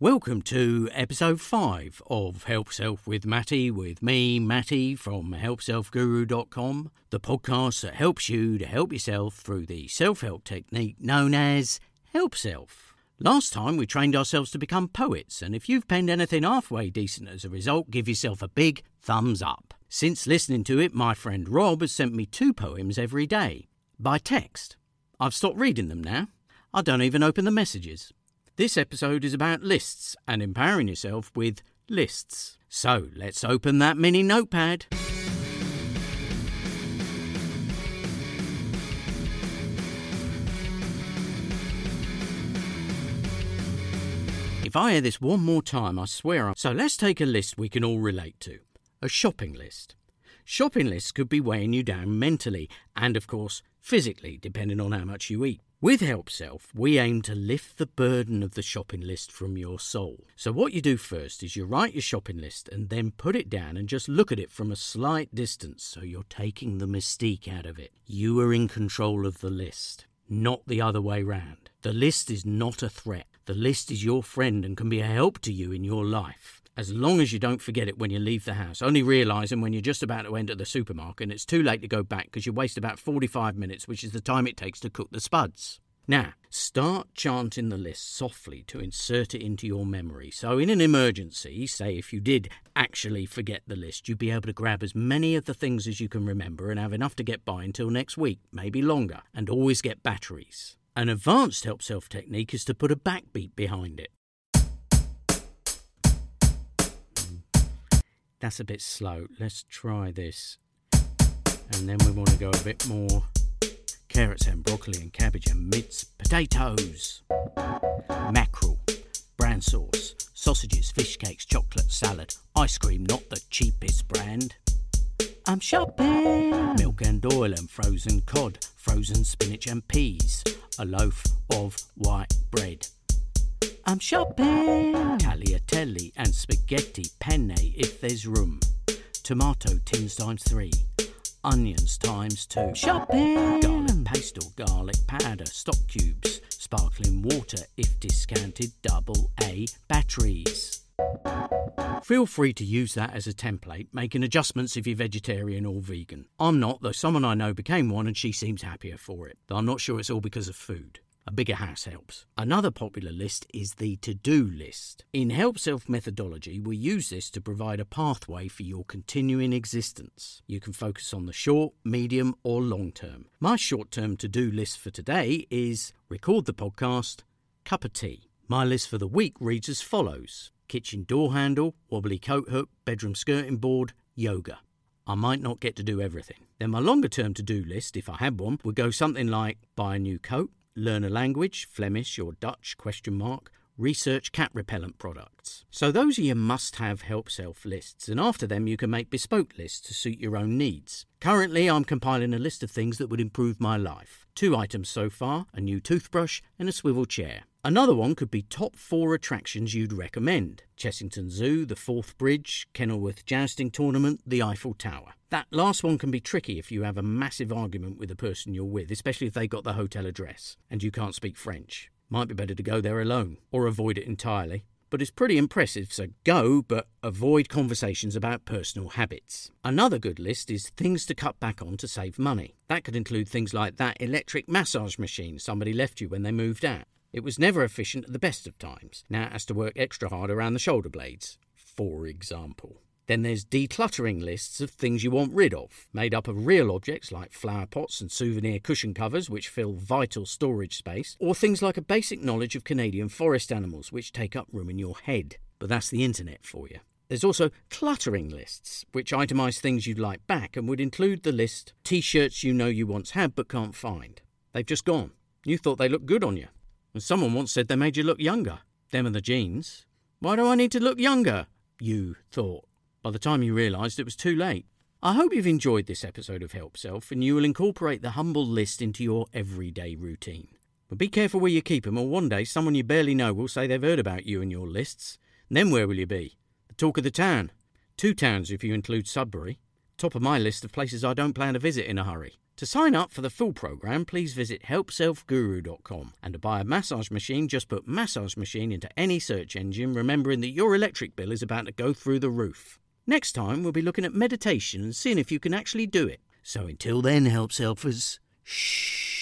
Welcome to episode 5 of Help Self with Matty, with me, Matty, from HelpSelfGuru.com, the podcast that helps you to help yourself through the self help technique known as Help Self. Last time we trained ourselves to become poets, and if you've penned anything halfway decent as a result, give yourself a big thumbs up. Since listening to it, my friend Rob has sent me two poems every day by text. I've stopped reading them now. I don't even open the messages. This episode is about lists and empowering yourself with lists. So let's open that mini notepad. If I hear this one more time, I swear. I... So let's take a list we can all relate to a shopping list. Shopping lists could be weighing you down mentally and, of course, physically, depending on how much you eat. With Help Self, we aim to lift the burden of the shopping list from your soul. So, what you do first is you write your shopping list and then put it down and just look at it from a slight distance so you're taking the mystique out of it. You are in control of the list, not the other way round. The list is not a threat, the list is your friend and can be a help to you in your life as long as you don't forget it when you leave the house. Only realising when you're just about to enter the supermarket and it's too late to go back because you waste about 45 minutes, which is the time it takes to cook the spuds. Now, start chanting the list softly to insert it into your memory. So, in an emergency, say if you did actually forget the list, you'd be able to grab as many of the things as you can remember and have enough to get by until next week, maybe longer, and always get batteries. An advanced help self technique is to put a backbeat behind it. That's a bit slow. Let's try this. And then we want to go a bit more carrots and broccoli and cabbage and mince, potatoes, mackerel, brown sauce, sausages, fish cakes, chocolate salad, ice cream, not the cheapest brand. I'm shopping. Milk and oil and frozen cod, frozen spinach and peas, a loaf of white bread. I'm shopping. Tagliatelle and spaghetti penne if there's room. Tomato tins times three. Onions times two. Shopping. Garlic paste or garlic powder. Stock cubes. Sparkling water if discounted. Double A batteries. Feel free to use that as a template, making adjustments if you're vegetarian or vegan. I'm not, though someone I know became one and she seems happier for it. Though I'm not sure it's all because of food. A bigger house helps. Another popular list is the to do list. In Help Self methodology, we use this to provide a pathway for your continuing existence. You can focus on the short, medium, or long term. My short term to do list for today is record the podcast, cup of tea. My list for the week reads as follows kitchen door handle, wobbly coat hook, bedroom skirting board, yoga. I might not get to do everything. Then my longer term to do list, if I had one, would go something like buy a new coat, learn a language, Flemish or Dutch question mark, research cat repellent products. So those are your must-have help self lists, and after them you can make bespoke lists to suit your own needs. Currently I'm compiling a list of things that would improve my life. Two items so far, a new toothbrush and a swivel chair. Another one could be top four attractions you'd recommend. Chessington Zoo, the Forth Bridge, Kenilworth Jousting Tournament, the Eiffel Tower. That last one can be tricky if you have a massive argument with the person you're with, especially if they got the hotel address and you can't speak French. Might be better to go there alone or avoid it entirely. But it's pretty impressive, so go, but avoid conversations about personal habits. Another good list is things to cut back on to save money. That could include things like that electric massage machine somebody left you when they moved out. It was never efficient at the best of times. Now it has to work extra hard around the shoulder blades, for example. Then there's decluttering lists of things you want rid of, made up of real objects like flower pots and souvenir cushion covers, which fill vital storage space, or things like a basic knowledge of Canadian forest animals, which take up room in your head. But that's the internet for you. There's also cluttering lists, which itemise things you'd like back and would include the list t shirts you know you once had but can't find. They've just gone. You thought they looked good on you. Someone once said they made you look younger. Them and the jeans. Why do I need to look younger? You thought by the time you realised it was too late. I hope you've enjoyed this episode of Help Self and you will incorporate the humble list into your everyday routine. But be careful where you keep them, or one day someone you barely know will say they've heard about you and your lists. And then where will you be? The talk of the town. Two towns if you include Sudbury. Top of my list of places I don't plan to visit in a hurry. To sign up for the full program, please visit helpselfguru.com. And to buy a massage machine, just put massage machine into any search engine, remembering that your electric bill is about to go through the roof. Next time, we'll be looking at meditation and seeing if you can actually do it. So until then, help selfers, shh.